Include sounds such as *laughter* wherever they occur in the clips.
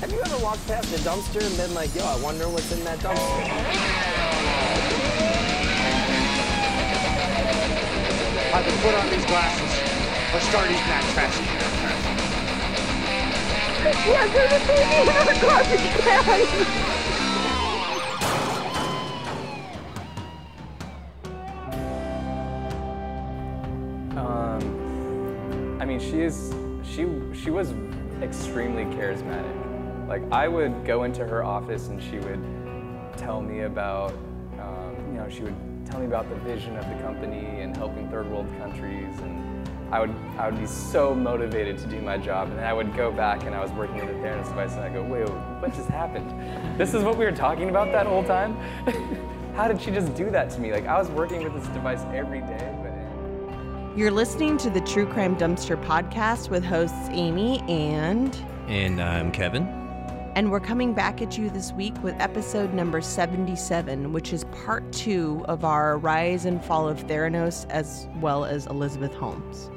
Have you ever walked past a dumpster and been like, yo, I wonder what's in that dumpster? Either put on these glasses or start eating that trash can. Yeah, there's a baby in the garbage can. Um, I mean, she is she she was extremely charismatic. Like I would go into her office and she would tell me about, um, you know, she would tell me about the vision of the company and helping third world countries, and I would I would be so motivated to do my job, and then I would go back and I was working with a Theranos device, and I go, wait, what just happened? This is what we were talking about that whole time. *laughs* How did she just do that to me? Like I was working with this device every day, but. You're listening to the True Crime Dumpster podcast with hosts Amy and And I'm Kevin. And we're coming back at you this week with episode number 77, which is part 2 of our rise and fall of Theranos as well as Elizabeth Holmes.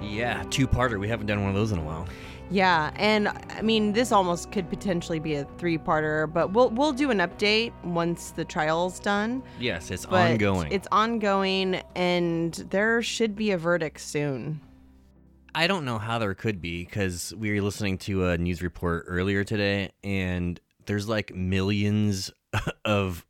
Yeah, two parter. We haven't done one of those in a while. Yeah, and I mean this almost could potentially be a three-parter, but we'll we'll do an update once the trial's done. Yes, it's But ongoing. It's ongoing and there should be a verdict soon. I don't know how there could be because we were listening to a news report earlier today, and there's like millions *laughs* of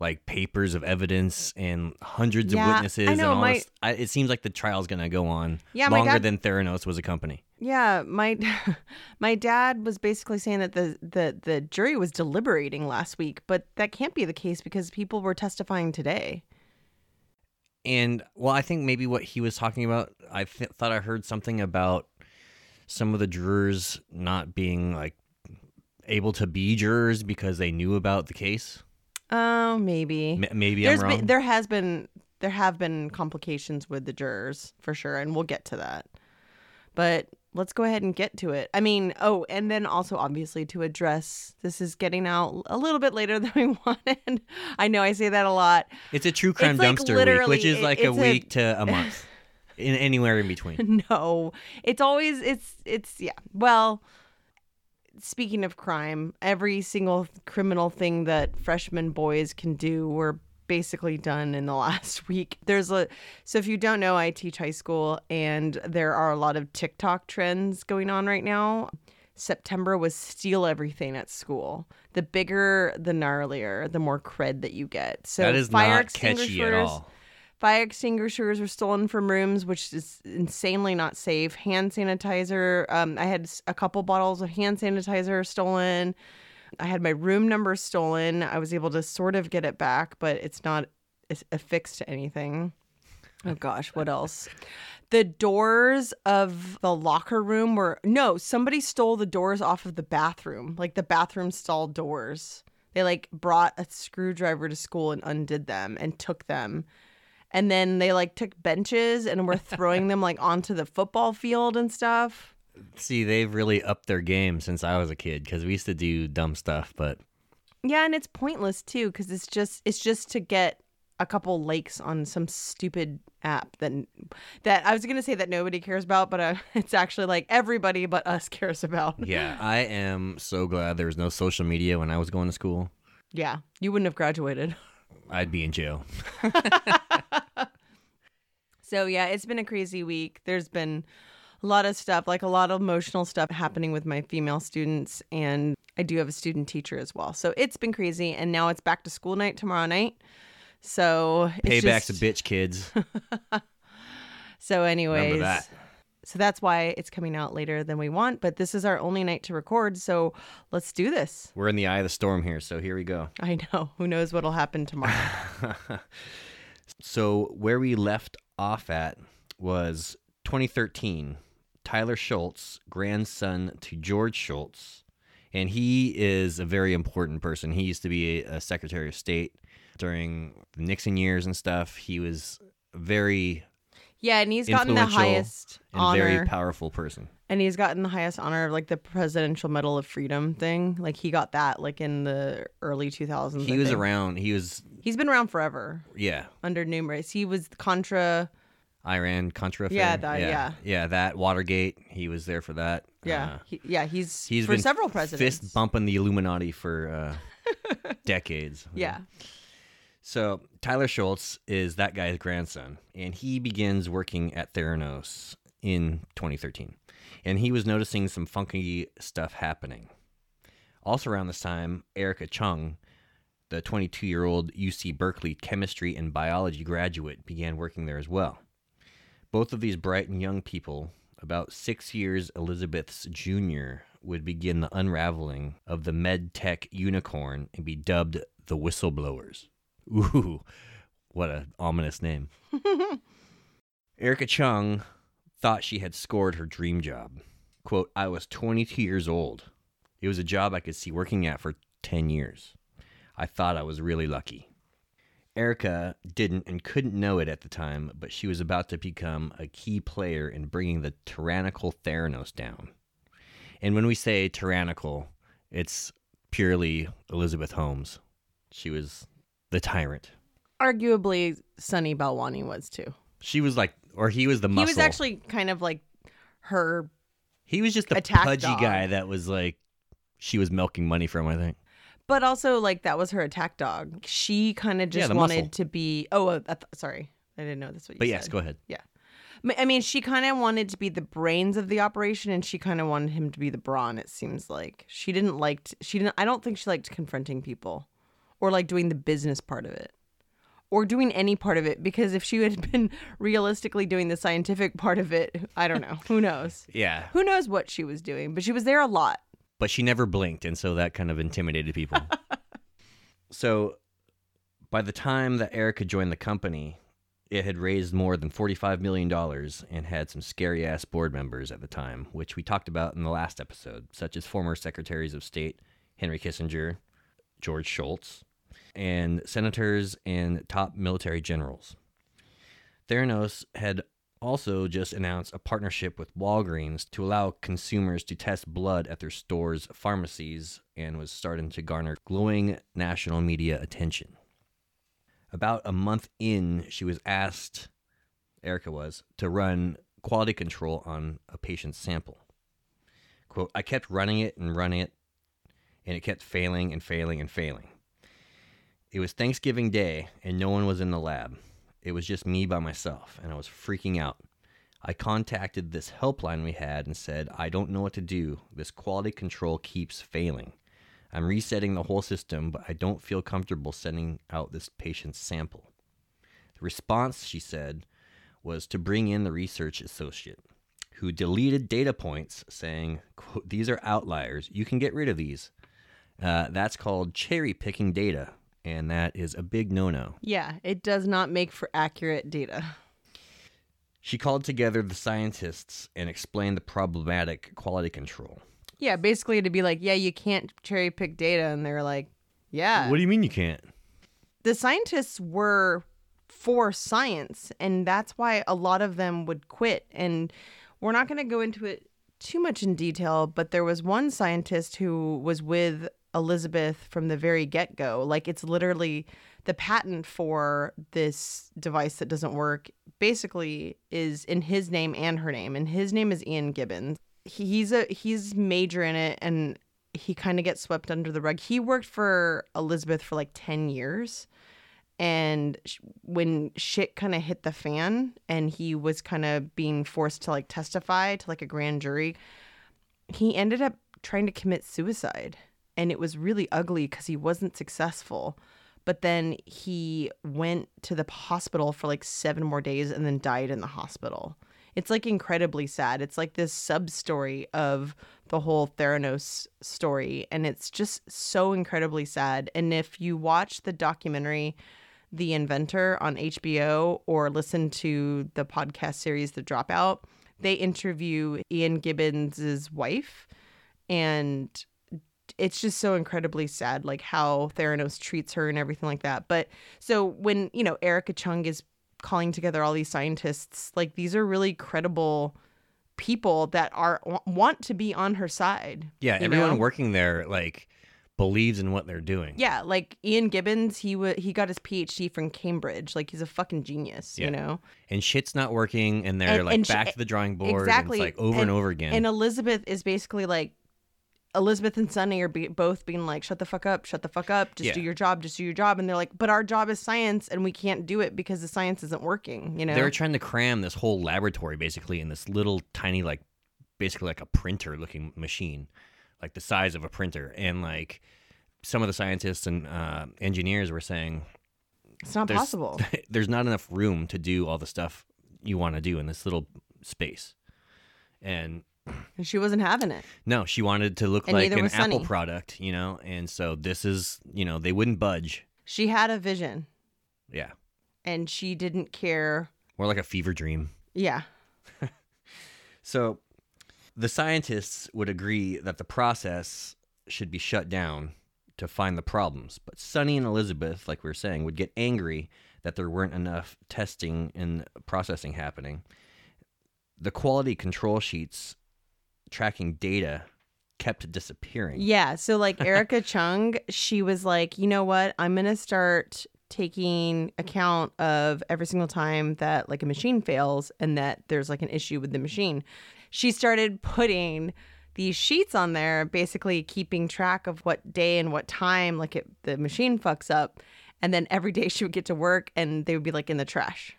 like papers of evidence and hundreds Yeah, of eye witnesses. know, and all my- this. I, it seems like the trial's gonna go on Yeah, longer dad- than Theranos was a company. Yeah, my *laughs* my dad was basically saying that the, the the jury was deliberating last week, but that can't be the case because people were testifying today. And well, I think maybe what he was talking about, I th- thought I heard something about some of the jurors not being like able to be jurors because they knew about the case. Oh, maybe. M- maybe There's I'm wrong. been there has been there have been complications with the jurors for sure, and we'll get to that. But let's go ahead and get to it. I mean, oh, and then also obviously to address this is getting out a little bit later *laughs* than we wanted. I know I say that a lot. It's a true crime like dumpster week, which is like a it's a- week to a month, *laughs* in anywhere in between. *laughs* no it's always it's it's yeah well speaking of crime every single criminal thing that freshman boys can do were basically done in the *laughs* last week there's a so if you don't know i teach high school and there are a lot of tiktok trends going on right now september was steal everything at school the bigger the gnarlier the more cred that you get so that is fire not catchy at extinguishers- all. Fire extinguishers were stolen from rooms, which is insanely not safe. Hand sanitizer. Um, I had a couple bottles of hand sanitizer stolen. I had my room number stolen. I was able to sort of get it back, but it's not affixed to anything. Oh gosh, what else? The doors of the locker room were no, somebody stole the doors off of the bathroom, like the bathroom stall doors. They like brought a screwdriver to school and undid them and took them. And then they like took benches and were throwing *laughs* them like onto the football field and stuff. See, they've really upped their game since I was a kid because we used to do dumb stuff, but Yeah, and it's pointless too because it's just it's just to get a couple likes on some stupid app that that I was gonna say that nobody cares about, but uh, *laughs* it's actually like everybody but us *laughs* cares about. *laughs* yeah, I am so glad there was no social media when I was going to school. Yeah, you wouldn't have graduated. I'd be in jail. So yeah, it's been a crazy week. There's been a lot of stuff, like a lot of emotional stuff happening with my female students, and I do have a student teacher as well. So it's been crazy, and now it's back to school night tomorrow night. So it's Payback's just, a bitch, kids. *laughs* So, anyways, that. so that's why it's coming out later than we want. But this is our only night to record, so let's do this. We're in the eye of the storm here, so here we go. *laughs* I know. Who knows what'll happen tomorrow? *laughs* So where we left off at was 2013. Tyler Shultz, grandson to George Shultz, and he is a very important person. He used to be a, a Secretary of State during the Nixon years and stuff. He was very yeah, and he's gotten the highest and honor. very powerful person. And he's gotten the highest honor of like the Presidential Medal of Freedom thing. Like he got that like in the early 2000s. He I was think. around. He was He's been around forever yeah. under numerous. He was Contra Iran Contra. Yeah, that- yeah. yeah, that Watergate. He was there for that. Yeah, Uh, he, yeah, he's, he's for been several presidents. fist bumping the Illuminati for uh, *laughs* decades. Yeah, So Tyler Shultz is that guy's grandson, and he begins working at Theranos in 2013. And he was noticing some funky stuff happening. Also around this time, Erika Cheung, the 22-year-old UC Berkeley chemistry and biology graduate, began working there as well. Both of these bright and young people, about six years Elizabeth's junior, would begin the unraveling of the med tech unicorn and be dubbed the whistleblowers. Ooh, what a ominous name. *laughs* Erika Cheung thought she had scored her dream job. Quote, I was 22 years old. It was a job I could see working at for 10 years. I thought I was really lucky. Erika didn't and couldn't know it at the time, but she was about to become a key player in bringing the tyrannical Theranos down. And when we say tyrannical, it's purely Elizabeth Holmes. She was the tyrant. arguably Sunny Balwani was too. She was like, or he was the muscle. He was actually kind of like her, he was just the pudgy dog. guy that was like, she was milking money from. I think. But also like that was her attack dog. She kind of just the wanted muscle. to be. Oh, uh, I th- sorry, I didn't know that's what you said. But said. yes, go ahead. Yeah. M- I mean, she kind of wanted to be the brains of the operation, and she kind of wanted him to be the brawn. It seems like she didn't like. t- she didn't. I don't think she liked confronting people, or like doing the business part of it, or doing any part of it. Because if she had *laughs* been realistically doing the scientific part of it, I don't know. Who knows? *laughs* Yeah, Who knows what she was doing? But she was there a lot. But she never blinked, and so that kind of intimidated people. *laughs* so, by the time that Erika joined the company, it had raised more than $45 million and had some scary ass board members at the time, which we talked about in the last episode, such as former secretaries of state Henry Kissinger, George Shultz, and senators and top military generals. Theranos had also just announced a partnership with Walgreens to allow consumers to test blood at their stores' pharmacies and was starting to garner glowing national media attention. About a month in, she was asked, Erika was, to run quality control on a patient's sample. Quote, I kept running it and running it, and it kept failing and failing and failing. It was Thanksgiving Day, and no one was in the lab. It was just me by myself, and I was freaking out. I contacted this helpline we had and said, I don't know what to do. This quality control keeps failing. I'm resetting the whole system, but I don't feel comfortable sending out this patient's sample. The response, she said, was to bring in the research associate, who deleted data points saying, quote, These are outliers. You can get rid of these. Uh, that's called cherry picking data, and that is a big no no. Yeah, it does not make for accurate data. She called together the scientists and explained the problematic quality control. Yeah, basically to be like, yeah, you can't cherry pick data, and they're like, yeah. What do you mean you can't? the scientists were for science, and that's why a lot of them would quit. And we're not going to go into it too much in detail, but there was one scientist who was with Elizabeth from the very get go. Like, it's literally the patent for this device that doesn't work basically is in his name and her name, and his name is Ian Gibbons. He's a he's major in it, and he kind of gets swept under the rug. He worked for Elizabeth for like 10 years. And when shit kind of hit the fan and he was kind of being forced to like testify to like a grand jury, he ended up trying to commit suicide. And it was really ugly because he wasn't successful. But then he went to the hospital for like seven more days and then died in the hospital. It's like incredibly sad. It's like this sub story of the whole Theranos story. And it's just so incredibly sad. And if you watch the documentary, The Inventor on HBO, or listen to the podcast series, The Dropout, they interview Ian Gibbons' wife. And it's just so incredibly sad, like how Theranos treats her and everything like that. But so when, you know, Erika Cheung is calling together all these scientists, like these are really credible people that are want to be on her side. Yeah, everyone know? working there like believes in what they're doing. Yeah, like Ian Gibbons, he wa he got his PhD from Cambridge. Like he's a fucking genius, Yeah. you know. And shit's not working, and they're And- like and she- back to the drawing board. exactly. And it's like over and, over again. And Elizabeth is basically like Elizabeth and Sunny are be- both being like, "Shut the fuck up, shut the fuck up, just Yeah. do your job, just do your job." And they're like, "But our job is science, and we can't do it because the science isn't working." You know? They're trying to cram this whole laboratory basically in this little tiny like basically like a printer looking machine, like the size of a printer. And like some of the scientists and uh, engineers were saying it's not there's possible. *laughs* there's not enough room to do all the stuff you want to do in this little space. And And she wasn't having it. no, she wanted to look And like an Apple Sunny. product, you know. And so this is, you know, they wouldn't budge. She had a vision, Yeah, and she didn't care. more like a fever dream. Yeah, *laughs* So the scientists would agree that the process should be shut down to find the problems. But Sunny and Elizabeth, like we were saying, would get angry that there weren't enough testing and processing happening. The quality control sheets tracking data kept disappearing. yeah. So like *laughs* Erika Cheung, she was like, you know what? I'm gonna start taking account of every single time that like a machine fails and that there's like an issue with the machine. She started putting these sheets on there, basically keeping track of what day and what time like it, the machine fucks up. And then every day she would get to work and they would be like in the trash.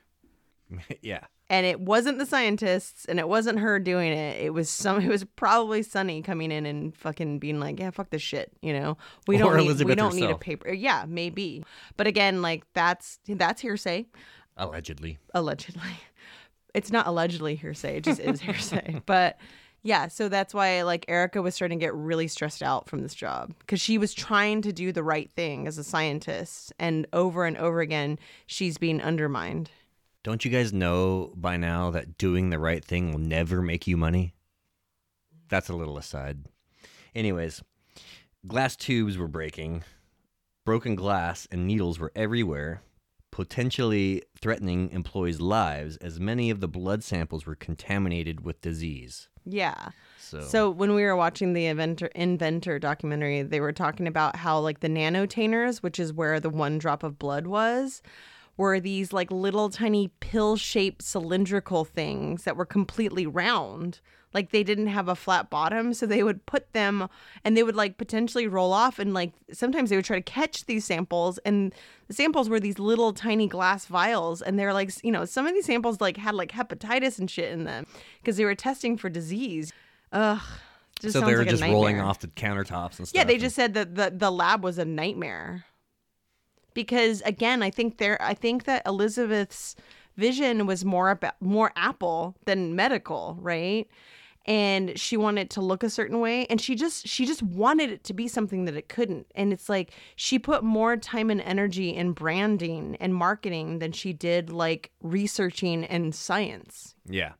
*laughs* yeah. And it wasn't the scientists and it wasn't her doing it. It was some it was probably sunny coming in and fucking being like yeah fuck this shit you know? We Or don't need, we don't need a paper yeah maybe. But again like that's that's hearsay. Allegedly. allegedly. *laughs* It's not allegedly hearsay it just is hearsay. *laughs* But yeah so that's why like erika was starting to get really stressed out from this job because she was trying to do the right thing as a scientist and over and over again she's being undermined Don't you guys know by now that doing the right thing will never make you money? That's a little aside. Anyways, glass tubes were breaking, broken glass and needles were everywhere, potentially threatening employees' lives as many of the blood samples were contaminated with disease. yeah So, So when we were watching the inventor inventor documentary, they were talking about how like the nanotainers, which is where the one drop of blood was, were these like little tiny pill-shaped cylindrical things that were completely round. Like they didn't have a flat bottom, so they would put them and they would like potentially roll off and like sometimes they would try to catch these samples and the samples were these little tiny glass vials and they're like, you know, some of these samples like had like hepatitis and shit in them because they were testing for disease. Ugh. Just so they were like just rolling off the countertops and stuff. Yeah, they just said that the the lab was a nightmare. Because again, I think there I think that Elizabeth's vision was more about more Apple than medical, right? And she wanted to look a certain way and she just she just wanted it to be something that it couldn't. And it's like she put more time and energy in branding and marketing than she did like researching and science. Yeah,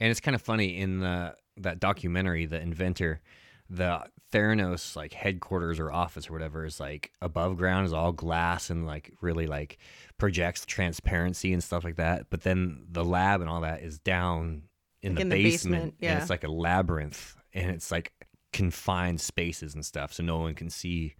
and it's kind of funny in the that documentary, the inventor, the Theranos like headquarters or office or whatever is like above ground is all glass and like really like projects transparency and stuff like that. But then the lab and all that is down in, Like the, in the basement, basement, and yeah. it's like a labyrinth, and it's like confined spaces and stuff, so no one can see.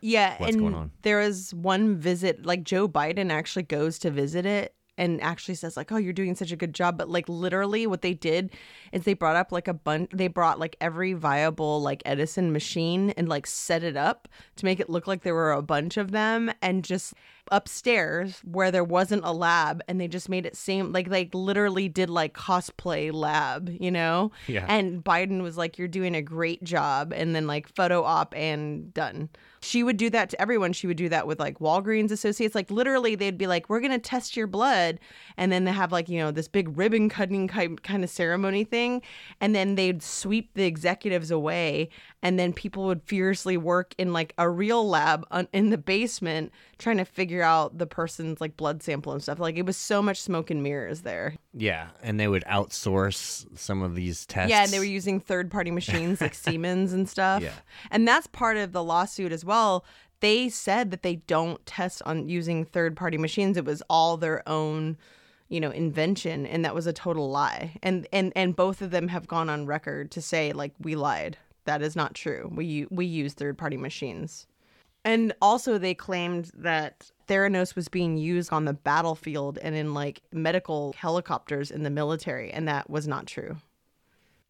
Yeah, what's and going on. there was one visit, like Joe Biden actually goes to visit it and actually says like, "Oh, you're doing such a good job." But like literally, what they did is they brought up like a bunch. They brought like every viable like Edison machine and like set it up to make it look like there were a bunch of them, and just upstairs where there wasn't a lab, and they just made it seem like like literally did like cosplay lab, you know? Yeah. And Biden was like, You're doing a great job. And then, like, photo op and done. She would do that to everyone. She would do that with like Walgreens associates. Like, literally, they'd be like, We're to test your blood. And then they have like, you know, this big ribbon cutting ki- kind of ceremony thing. And then they'd sweep the executives away. And then people would fiercely work in like a real lab on, in the basement trying to figure out the person's like blood sample and stuff. Like, it was so much smoke and mirrors there. Yeah, and they would outsource some of these tests. Yeah, and they were using third party machines like *laughs* Siemens and stuff. Yeah. And that's part of the lawsuit as well. They said that they don't test on using third party machines. It was all their own, you know, invention and that was a total lie. And and and both of them have gone on record to say like we lied. That is not true. We we use third party machines. And also, they claimed that Theranos was being used on the battlefield and in like medical helicopters in the military, and that was not true.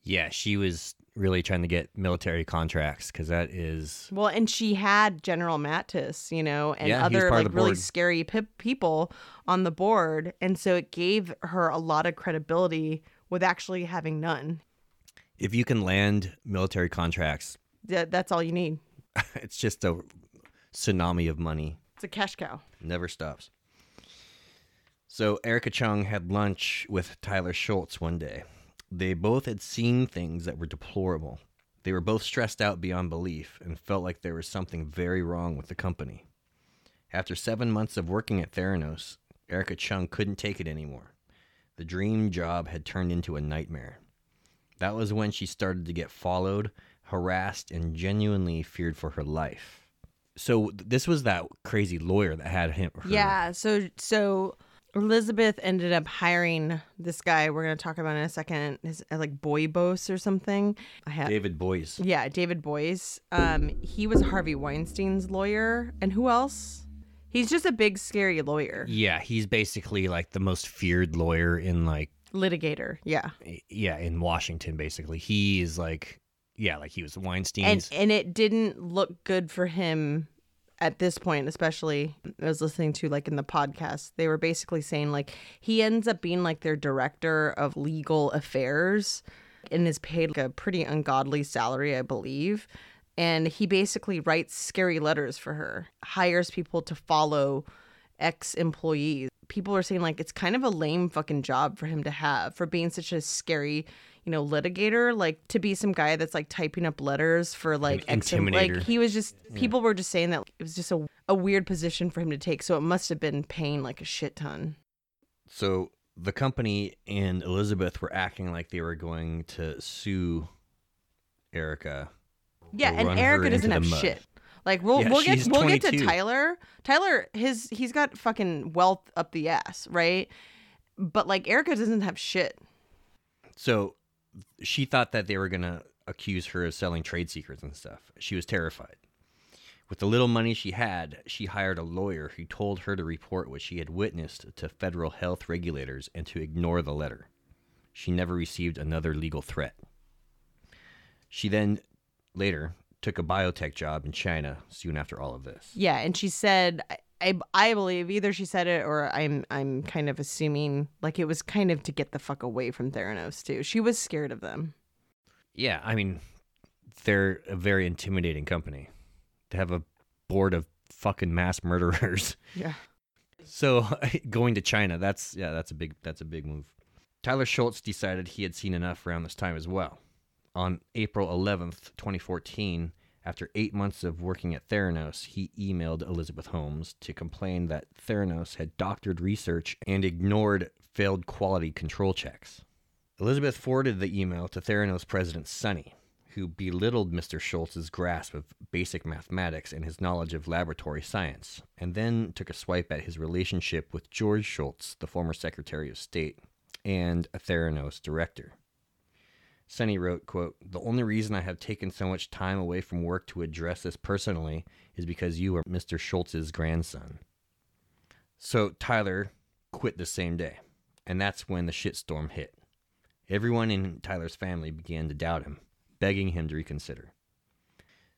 Yeah, she was really trying to get military contracts because that is Well, and she had General Mattis, you know, and Yeah, other like really scary pe- people on the board, and so it gave her a lot of credibility with actually having none. if you can land military contracts, That, that's all you need. *laughs* it's just a tsunami of money. It's a cash cow. Never stops. So Erika Cheung had lunch with Tyler Shultz one day. They both had seen things that were deplorable. They were both stressed out beyond belief and felt like there was something very wrong with the company. After seven months of working at Theranos, Erika Cheung couldn't take it anymore. The dream job had turned into a nightmare. That was when she started to get followed, harassed, and genuinely feared for her life. So this was that crazy lawyer that had him. her- Yeah. So so Elizabeth ended up hiring this guy. We're gonna talk about in a second. His uh, like Boybos or something. I had David Boies. yeah, David Boies. Um, he was Harvey Weinstein's lawyer, and who else? He's just a big scary lawyer, Yeah, he's basically like the most feared lawyer in like litigator. Yeah. yeah in Washington. Basically, he is like yeah, like he was Weinstein's. and and it didn't look good for him at this point especially i was listening to like in the podcast they were basically saying like he ends up being like their director of legal affairs and is paid like a pretty ungodly salary i believe and he basically writes scary letters for her hires people to follow ex-employees people are saying like it's kind of a lame fucking job for him to have for being such a scary you know litigator like to be some guy that's like typing up letters for like ex- like he was just people were just saying that it was just a, a weird position for him to take so it must have been paying like a shit ton so the company and Elizabeth were acting like they were going to sue Erika. yeah and erika doesn't have mud. shit like we'll Yeah, we'll get we'll get to Tyler. Tyler his he's got fucking wealth up the ass, right? But like Erika doesn't have shit. So she thought that they were going to accuse her of selling trade secrets and stuff. She was terrified. With the little money she had, she hired a lawyer who told her to report what she had witnessed to federal health regulators and to ignore the letter. She never received another legal threat. She then, later, took a biotech job in China soon after all of this. Yeah, and she said I, I believe either she said it or I'm I'm kind of assuming like it was kind of to get the fuck away from Theranos too. She was scared of them. Yeah, I mean, they're a very intimidating company. They have a board of fucking mass *laughs* murderers. Yeah. So *laughs* going to China, that's yeah, that's a big that's a big move. Tyler Shultz decided he had seen enough around this time as well. On April 11th, 2014, after eight months of working at Theranos, he emailed Elizabeth Holmes to complain that Theranos had doctored research and ignored failed quality control checks. Elizabeth forwarded the email to Theranos president Sunny, who belittled Mr. Shultz's grasp of basic mathematics and his knowledge of laboratory science, and then took a swipe at his relationship with George Shultz, the former Secretary of State and a Theranos director. Sunny wrote, quote, The only reason I have taken so much time away from work to address this personally is because you are Mr. Shultz's grandson. So Tyler quit the same day, and that's when the shitstorm hit. Everyone in Tyler's family began to doubt him, begging him to reconsider.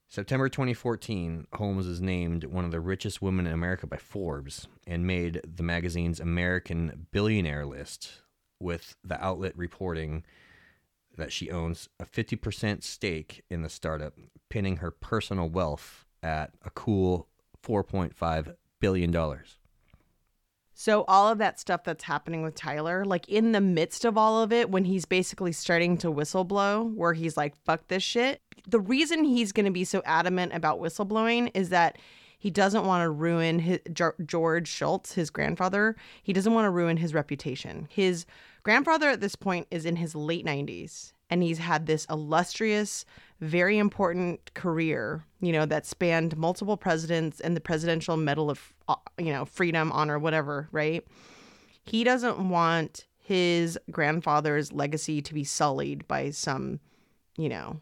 September 2014, Holmes is named one of the richest women in America by Forbes and made the magazine's American Billionaire list, with the outlet reporting that she owns a 50% stake in the startup, pinning her personal wealth at a cool $4.5 billion. So all of that stuff that's happening with Tyler, like in the midst of all of it, when he's basically starting to whistleblow, where he's like, "Fuck this shit." The reason he's going to be so adamant about whistleblowing is that he doesn't want to ruin his George Shultz, his grandfather. He doesn't want to ruin his reputation. His grandfather at this point is in his late 90s and he's had this illustrious, very important career, you know, that spanned multiple presidents and the Presidential Medal of, uh, you know, Freedom, Honor, whatever, right? He doesn't want his grandfather's legacy to be sullied by some, you know,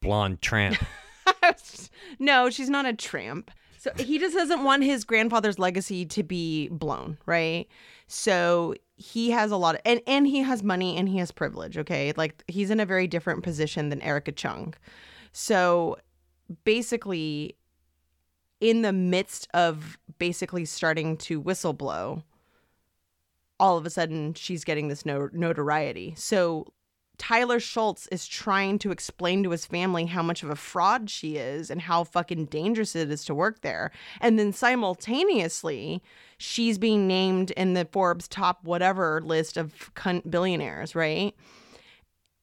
Blonde tramp. *laughs* No, she's not a tramp. So he just doesn't want his grandfather's legacy to be blown, right? So he has a lot of and and he has money and he has privilege, okay? Like he's in a very different position than Erika Cheung. So basically in the midst of basically starting to whistleblow, all of a sudden she's getting this no- notoriety. So Tyler Shultz is trying to explain to his family how much of a fraud she is and how fucking dangerous it is to work there. And then simultaneously, she's being named in the Forbes top whatever list of cunt billionaires, right?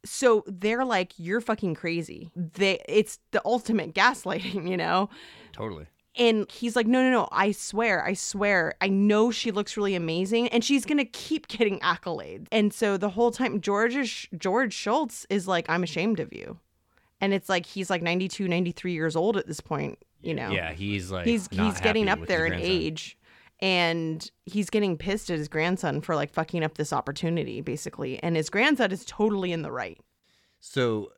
So they're like, you're fucking crazy. They it's the ultimate gaslighting, *laughs* you know? Totally. And he's like, no, no, no, I swear, I swear, I know she looks really amazing and she's going to keep *laughs* getting accolades. And so the whole time, George, is, George Shultz is like, I'm ashamed of you. And it's like, he's like 92, 93 years old at this point, you know? Yeah, he's like he's not he's getting up there in age and he's getting pissed at his grandson for like fucking up this opportunity basically and his grandson is totally in the right So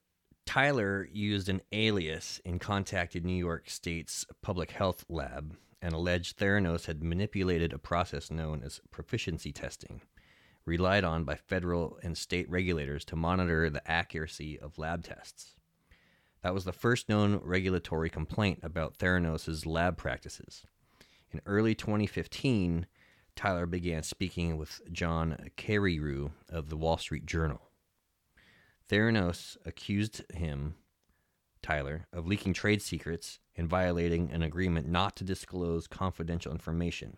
Tyler used an alias and contacted New York State's public health lab and alleged Theranos had manipulated a process known as proficiency testing, relied on by federal and state regulators to monitor the accuracy of lab tests. That was the first known regulatory complaint about Theranos' lab practices. In early 2015, Tyler began speaking with John Carreyrou of the Wall Street Journal. Theranos accused him, Tyler, of leaking trade secrets and violating an agreement not to disclose confidential information.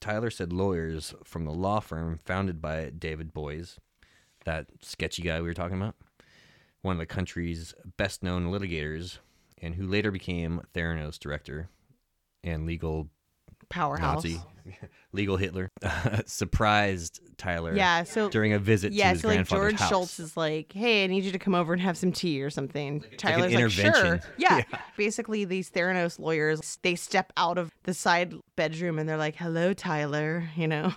Tyler said lawyers from the law firm founded by David Boies, that sketchy guy we were talking about, one of the country's best known litigators, and who later became Theranos director and legal powerhouse Nazi, *laughs* legal Hitler, *laughs* surprised Tyler yeah so during a visit yeah to his so like george house. shultz is like hey i need you to come over and have some tea or something like tyler's like, sure intervention. *laughs* yeah. basically these theranos lawyers they step out of the side bedroom and they're like hello tyler you know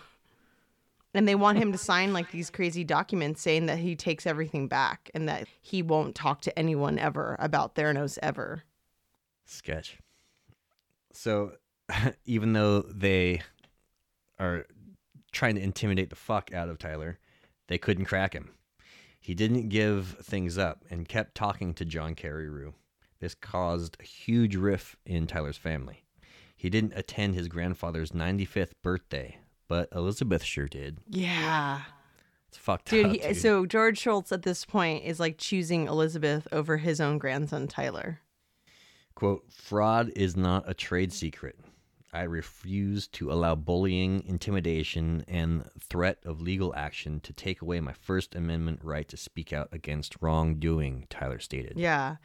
and they want him to sign like these crazy documents saying that he takes everything back and that he won't talk to anyone ever about theranos ever sketch. So, *laughs* even though they are trying to intimidate the fuck out of Tyler, they couldn't crack him. He didn't give things up and kept talking to John Carreyrou. This caused a huge rift in Tyler's family. He didn't attend his grandfather's 95th birthday, but Elizabeth sure did. yeah It's fucked Dude, up. he, dude. so George Shultz at this point is like choosing Elizabeth over his own grandson Tyler. Quote, fraud is not a trade secret. I refuse to allow bullying, intimidation, and threat of legal action to take away my First Amendment right to speak out against wrongdoing, Tyler stated. Yeah.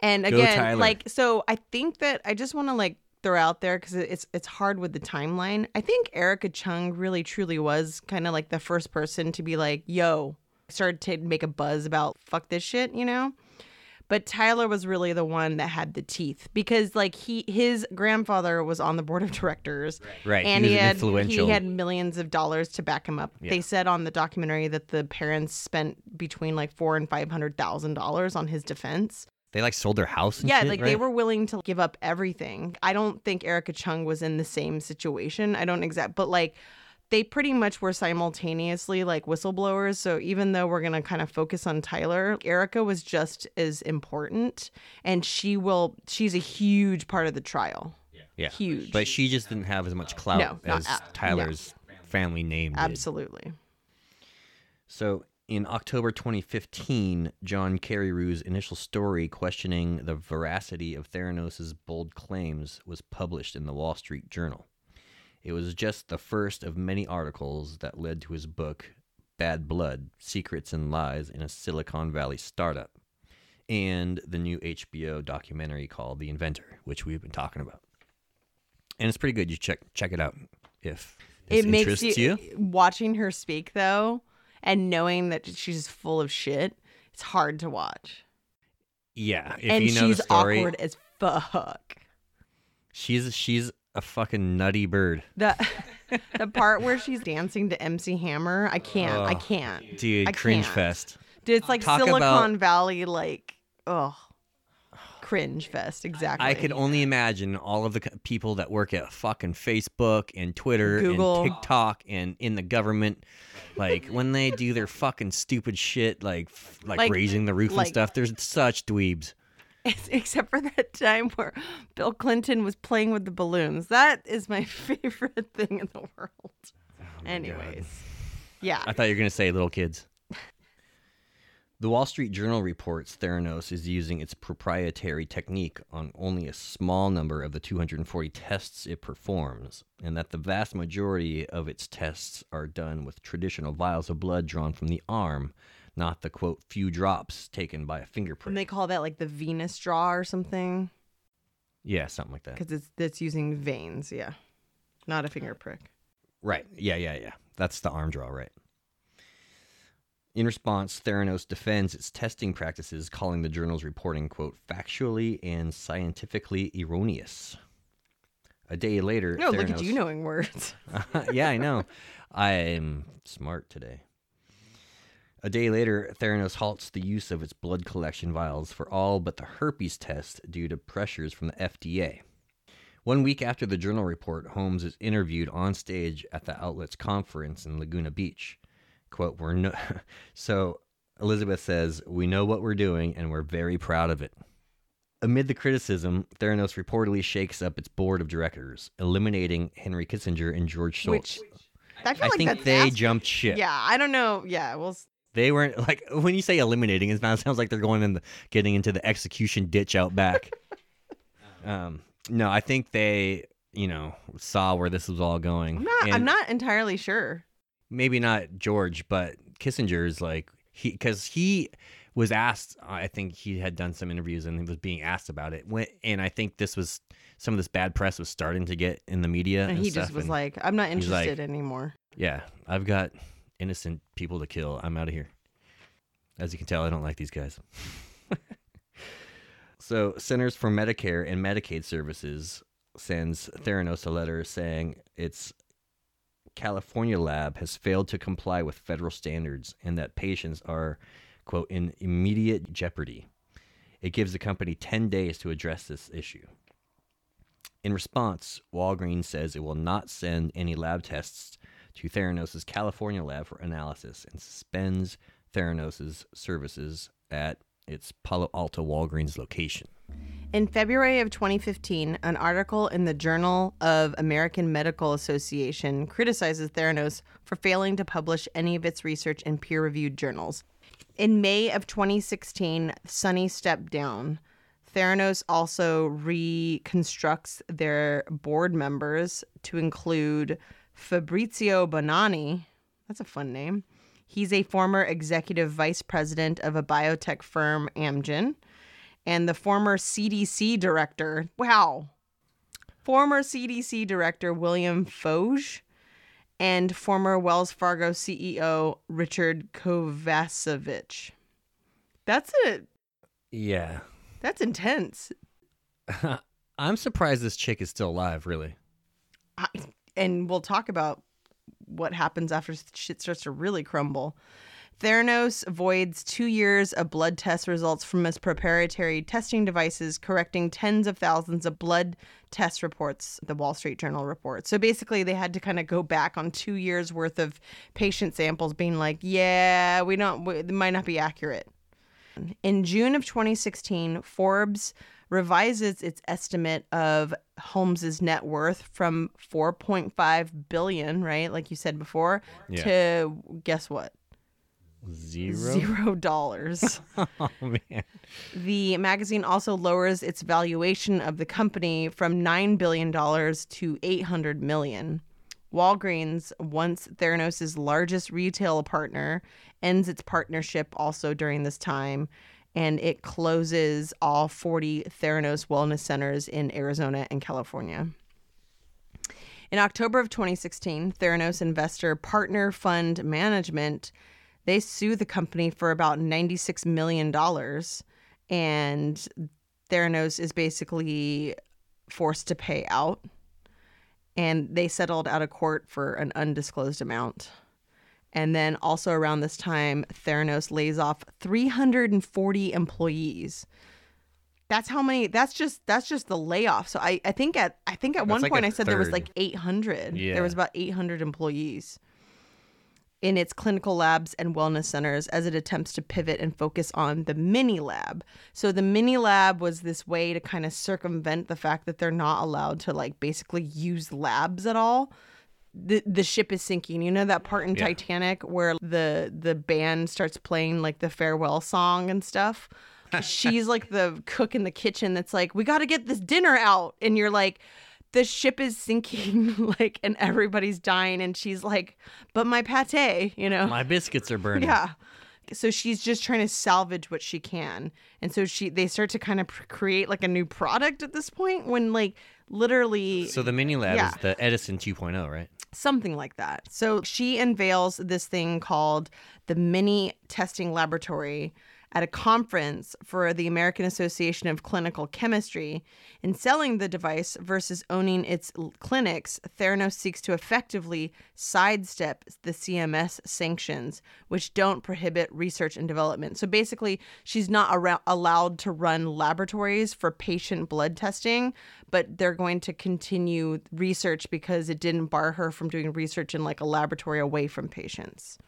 And Go, again, Tyler. like so I think that I just want to like throw out there cuz it's it's hard with the timeline. I think Erika Cheung really truly was kind of like the first person to be like, "Yo, started to make a buzz about fuck this shit," you know? But Tyler was really the one that had the teeth because like he his grandfather was on the board of directors. Right, he And was he, had influential- he had millions of dollars to back him up. Yeah. They said on the documentary that the parents spent between like 4 and 500,000 dollars on his defense. They like sold their house and Yeah, shit, like they were willing to give up everything. I don't think Erika Cheung was in the same situation. I don't exact, but like they pretty much were simultaneously like whistleblowers. So even though we're gonna kind of focus on Tyler, Erika was just as important, and she will. She's a huge part of the trial. yeah. yeah. huge. But she just didn't have as much clout No, as at- no. Tyler's family name did. Absolutely. So in October 2015, John Carreyrou's initial story questioning the veracity of Theranos' bold claims was published in the Wall Street Journal. It was just the first of many articles that led to his book, Bad Blood Secrets and Lies in a Silicon Valley Startup, and the new HBO documentary called The Inventor, which we've been talking about. And it's pretty good. You check check it out if it makes interests you, you. watching her speak though, and knowing that she's full of shit. It's hard to watch, Yeah, if and you know she's the story, awkward as fuck. She's she's a fucking nutty bird, The *laughs* the part where she's dancing to MC Hammer, I can't. I can't. dude. I cringe can't. fest. Dude, it's like Talk Silicon about- Valley, like, oh, cringe fest. Exactly. I could only imagine all of the people that work at fucking Facebook and Twitter Google. and TikTok and in the government, like when they do their fucking stupid shit, like like, Like- raising the roof like- and stuff. There's such dweebs. *laughs* Except for that time where Bill Clinton was playing with the balloons. That is my *laughs* favorite thing in the world. Oh Anyways, yeah. I thought you were gonna say little kids. The Wall Street Journal reports Theranos is using its proprietary technique on only a small number of the 240 tests it performs, and that the vast majority of its tests are done with traditional vials of blood drawn from the arm, not the quote few drops taken by a finger And they call that like the venous draw or something Yeah, something like that. because it's it's using veins. Yeah, not a finger prick. Right. Yeah, yeah, yeah. That's the arm draw, right. In response, Theranos defends its testing practices, calling the journal's reporting, quote, factually and scientifically erroneous. A day later, No, look at you knowing words. *laughs* yeah, I know. I'm smart today. A day later, Theranos halts the use of its blood collection vials for all but the herpes test due to pressures from the FDA. One week after the journal report, Holmes is interviewed on stage at the outlet's conference in Laguna Beach. Quote, we're no *laughs* so Elizabeth says, We know what we're doing and we're very proud of it. Amid the criticism, Theranos reportedly shakes up its board of directors, eliminating Henry Kissinger and George Shultz. Which I feel I like think that's they jumped ship. Yeah, I don't know. Yeah, well, s- They weren't *laughs* like when you say eliminating, it sounds like they're going in the getting into the execution ditch out back. *laughs* um, no, I think they, you know, saw where this was all going. I'm not. I'm not entirely sure. Maybe not George, but Kissinger's like he because he was asked. I think he had done some interviews and he was being asked about it. When, and I think this was some of this bad press was starting to get in the media. And and he just was like, "I'm not he's like- interested anymore." Yeah, I've got innocent people to kill. I'm out of here. As you can tell, I don't like these guys. *laughs* so, Centers for Medicare and Medicaid Services sends Theranos a letter saying its California lab has failed to comply with federal standards and that patients are, quote, in immediate jeopardy. It gives the company 10 days to address this issue. In response, Walgreens says it will not send any lab tests to Theranos' California lab for analysis and suspends Theranos' services at its Palo Alto Walgreens location. In February of 2015, an article in the Journal of American Medical Association criticizes Theranos for failing to publish any of its research in peer reviewed journals. In May of 2016, Sunny stepped down. Theranos also reconstructs their board members to include Fabrizio Bonanni. That's a fun name. He's a former executive vice president of a biotech firm, Amgen and the former CDC director. Wow. Former CDC director William Foege and former Wells Fargo CEO Richard Kovacevic. That's it. Yeah. That's intense. *laughs* I'm surprised this chick is still alive, really. And we'll talk about what happens after shit starts to really crumble. Theranos voids two years of blood test results from its proprietary testing devices, correcting tens of thousands of blood test reports, the Wall Street Journal reports. So basically, they had to kind of go back on two years worth of patient samples, being like, yeah, we don't, we, it might not be accurate. In June of 2016, Forbes revises its estimate of Holmes's net worth from 4.5 billion, right, like you said before, Yeah. to guess what? Zero? Zero dollars. *laughs* Oh, man. the magazine also lowers its valuation of the company from $9 billion to 800 million. Walgreens, once Theranos' largest retail partner, ends its partnership also during this time, and it closes all 40 Theranos wellness centers in Arizona and California. In October of 2016, Theranos investor Partner Fund Management they sue the company for about $96 million and Theranos is basically forced to pay out and they settled out of court for an undisclosed amount. And then also around this time, Theranos lays off 340 employees. That's how many. That's just that's just the layoff. So I I think at I think at one like point I said there was like 800. Yeah. There was about 800 employees in its clinical labs and wellness centers as it attempts to pivot and focus on the mini lab. So the mini lab was this way to kind of circumvent the fact that they're not allowed to like basically use labs at all. The the ship is sinking. You know that part in Yeah. Titanic where the the band starts playing like the farewell song and stuff. *laughs* She's like the cook in the kitchen that's like, "We got to get this dinner out." And you're like, the ship is sinking *laughs* like and everybody's dying and she's like but my pate you know My biscuits are burning. yeah so she's just trying to salvage what she can and so she they start to kind of pr- create like a new product at this point when like literally So the mini lab Yeah. is the Edison 2.0, right? Something like that. So she unveils this thing called the Mini Testing Laboratory at a conference for the American Association of Clinical Chemistry. In selling the device versus owning its clinics, Theranos seeks to effectively sidestep the CMS sanctions, which don't prohibit research and development. So basically, she's not arou- allowed to run laboratories for patient blood testing, but they're going to continue research because it didn't bar her from doing research in like a laboratory away from patients.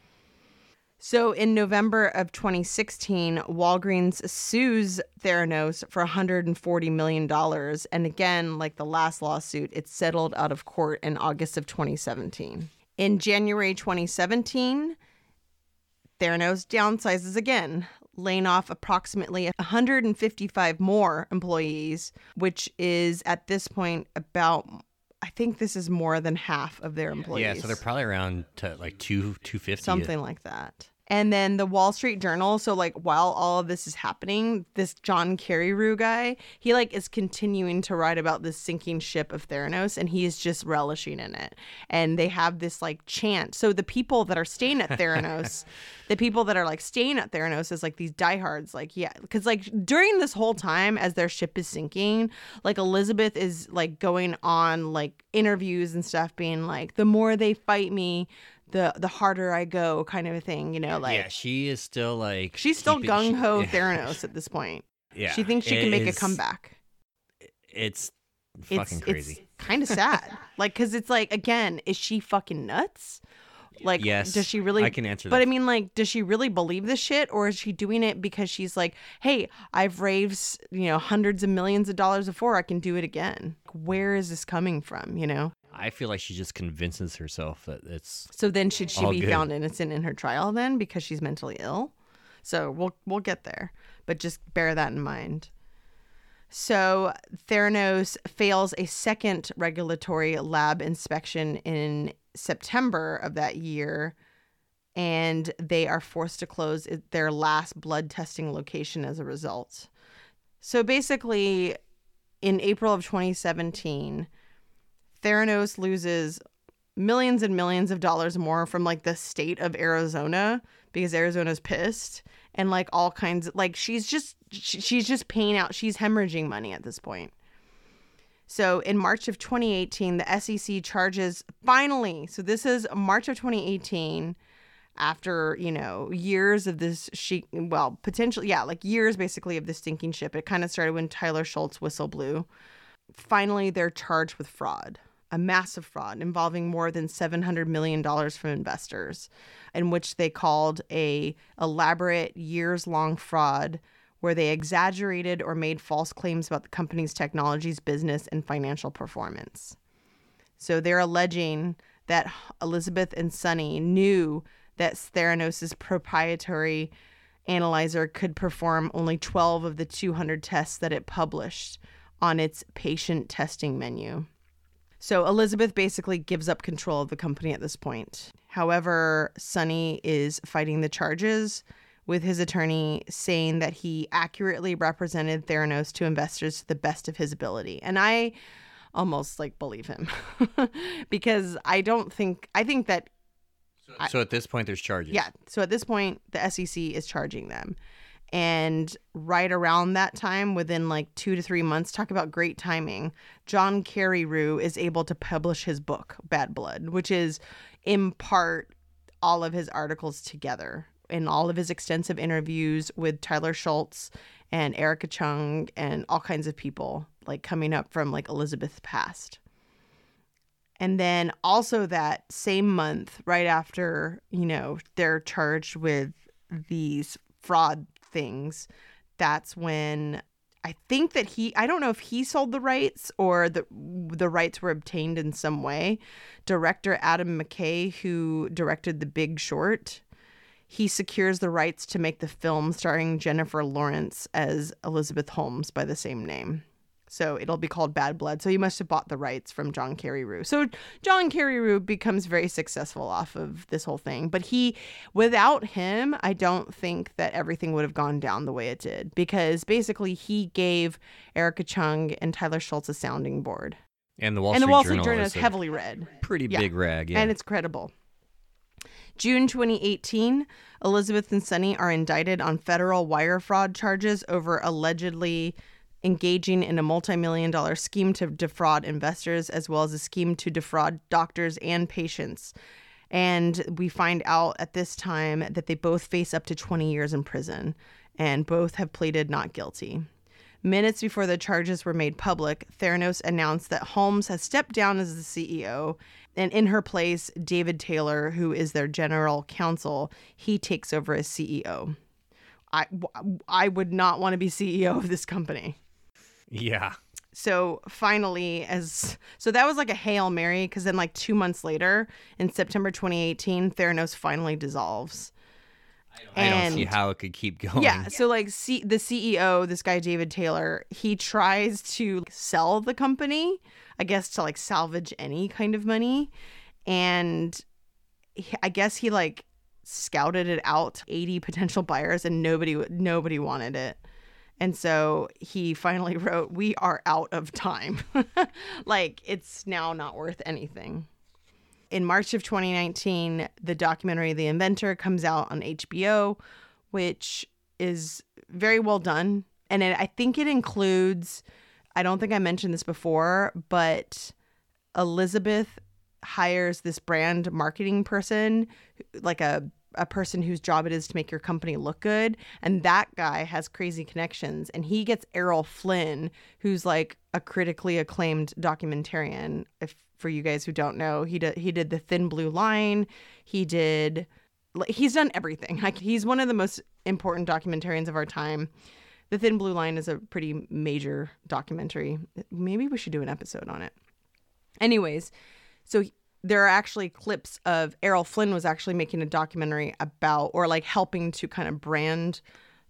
So in November of 2016, Walgreens sues Theranos for 140 million dollars, and again, like the last lawsuit, it's settled out of court in August of 2017. In January 2017, Theranos downsizes again, laying off approximately 155 more employees, which is at this point about I think this is more than half of their employees. Yeah, so they're probably around to like two 250. something like that. And then the Wall Street Journal. So like while all of this is happening, this John Carreyrou guy, he like is continuing to write about this sinking ship of Theranos, and he is just relishing in it. And they have this like chant. So the people that are staying at Theranos, *laughs* the people that are like staying at Theranos is like these diehards, like yeah, because like during this whole time as their ship is sinking, like Elizabeth is like going on like interviews and stuff, being like, the more they fight me, the the harder I go, kind of a thing, you know, like. yeah, she is still like She's still gung ho *laughs* Theranos at this point. Yeah, she thinks she can make a comeback. It's It's fucking crazy. it's kind of sad. *laughs* like cuz it's like again, is she fucking nuts? Like Yes, does she really I can answer But that. I mean like does she really believe this shit or is she doing it because she's like, "Hey, I've raised, you know, hundreds of millions of dollars before, I can do it again." Where is this coming from, you know? I feel like she just convinces herself that it's So then should she All be good. found innocent in her trial then because she's mentally ill? So we'll we'll get there, but just bear that in mind. So Theranos fails a second regulatory lab inspection in September of that year and they are forced to close their last blood testing location as a result. So basically in April of 2017, Theranos loses millions and millions of dollars more from like the state of Arizona because Arizona's pissed and like all kinds of like she's just she's just paying out she's hemorrhaging money at this point. So in March of 2018 the SEC charges finally so this is March of 2018 after you know years of this she well potentially yeah like years basically of this stinking ship it kind of started when Tyler Shultz whistle blew finally they're charged with fraud a massive fraud involving more than 700 million dollars from investors in which they called a elaborate years long fraud where they exaggerated or made false claims about the company's technologies business and financial performance so they're alleging that Elizabeth and Sunny knew that Theranos' proprietary analyzer could perform only 12 of the 200 tests that it published on its patient testing menu. So Elizabeth basically gives up control of the company at this point. However, Sunny is fighting the charges with his attorney saying that he accurately represented Theranos to investors to the best of his ability. And I almost like believe him *laughs* because I don't think I think that so at this point there's charges. yeah. So at this point, the SEC is charging them. And right around that time, within like two to three months, talk about great timing, John Carreyrou is able to publish his book, Bad Blood, which is in part all of his articles together. in all of his extensive interviews with Tyler Shultz and Erika Cheung and all kinds of people like coming up from like Elizabeth's past. And then also that same month, right after, you know, they're charged with these fraud things, that's when I think that he I don't know if he sold the rights or the the rights were obtained in some way. Director Adam McKay, who directed The Big Short, he secures the rights to make the film starring Jennifer Lawrence as Elizabeth Holmes by the same name. So it'll be called Bad Blood. So he must have bought the rights from John Carreyrou. So John Carreyrou becomes very successful off of this whole thing. But he, without him, I don't think that everything would have gone down the way it did because basically he gave Erika Cheung and Tyler Shultz a sounding board. And the Wall and Street the Wall Street Journal, Journal is heavily read. pretty Yeah. big rag. Yeah. And it's credible. June 2018, Elizabeth and Sunny are indicted on federal wire fraud charges over allegedly engaging in a multi-million dollar scheme to defraud investors as well as a scheme to defraud doctors and patients. And we find out at this time that they both face up to 20 years in prison and both have pleaded not guilty. Minutes before the charges were made public, Theranos announced that Holmes has stepped down as the CEO, and in her place, David Taylor, who is their general counsel, he takes over as CEO. I, I would not want to be CEO of this company. Yeah. So finally, as so that was like a hail mary, because then like two months later, in September 2018, Theranos finally dissolves. I don't see how it could keep going. Yeah. So like C- the CEO, this guy David Taylor, he tries to sell the company, I guess to like salvage any kind of money, and he, I guess he like scouted it out to 80 potential buyers and nobody nobody wanted it. And so he finally *laughs* wrote, "We are out of time. *laughs* like it's now not worth anything." in March of 2019, the documentary The Inventor comes out on HBO, which is very well done. And it, I think it includes, I don't think I mentioned this before, but Elizabeth hires this brand marketing person, like a a person whose job it is to make your company look good. And that guy has crazy connections. And he gets Errol Flynn who's like a critically acclaimed documentarian. If for you guys who don't know he did he did the thin blue line. He did he's done everything. Like he's one of the most important documentarians of our time. The thin blue line is a pretty major documentary. Maybe we should do an episode on it. Anyways so there are actually clips of Errol Flynn was actually making a documentary about or like helping to kind of brand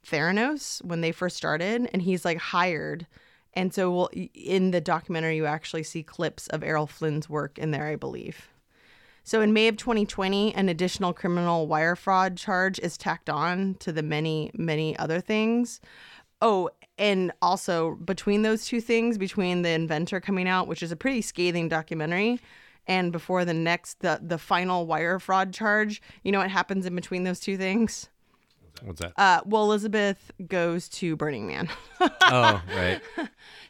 Theranos when they first started and he's like hired and so we'll, in the documentary you actually see clips of Errol Flynn's work in there I believe. So in May of 2020 an additional criminal wire fraud charge is tacked on to the many many other things. Oh, and also between those two things, between the inventor coming out, which is a pretty scathing documentary, and before the next the the final wire fraud charge, you know what happens in between those two things? What's that? Uh, well, Elizabeth goes to Burning Man. oh, *laughs* right.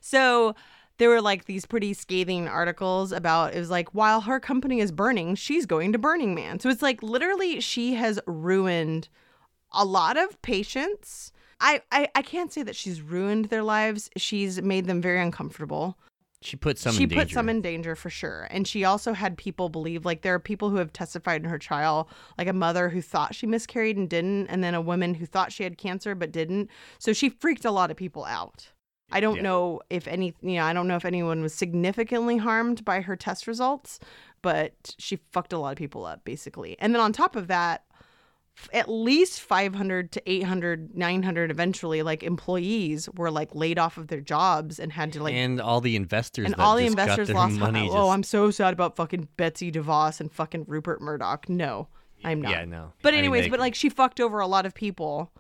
so there were like these pretty scathing articles about it was like while her company is burning, she's going to Burning Man. So it's like literally she has ruined a lot of patients. I, I, I can't say that she's ruined their lives. She's made them very uncomfortable. She put some she in put danger. some in danger for sure. And she also had people believe like there are people who have testified in her trial, like a mother who thought she miscarried and didn't, and then a woman who thought she had cancer but didn't. So she freaked a lot of people out. I don't Yeah. know if any, you know, I don't know if anyone was significantly harmed by her test results, but she fucked a lot of people up basically. And then on top of that, at least 500 to 800, 900 eventually like employees were like laid off of their jobs and had to like and all the investors and that all the just investors lost money. Oh, I'm so sad about fucking Betsy DeVos and fucking Rupert Murdoch. No, I'm not. Yeah, no. But I mean, anyways, they- but like she fucked over a lot of people.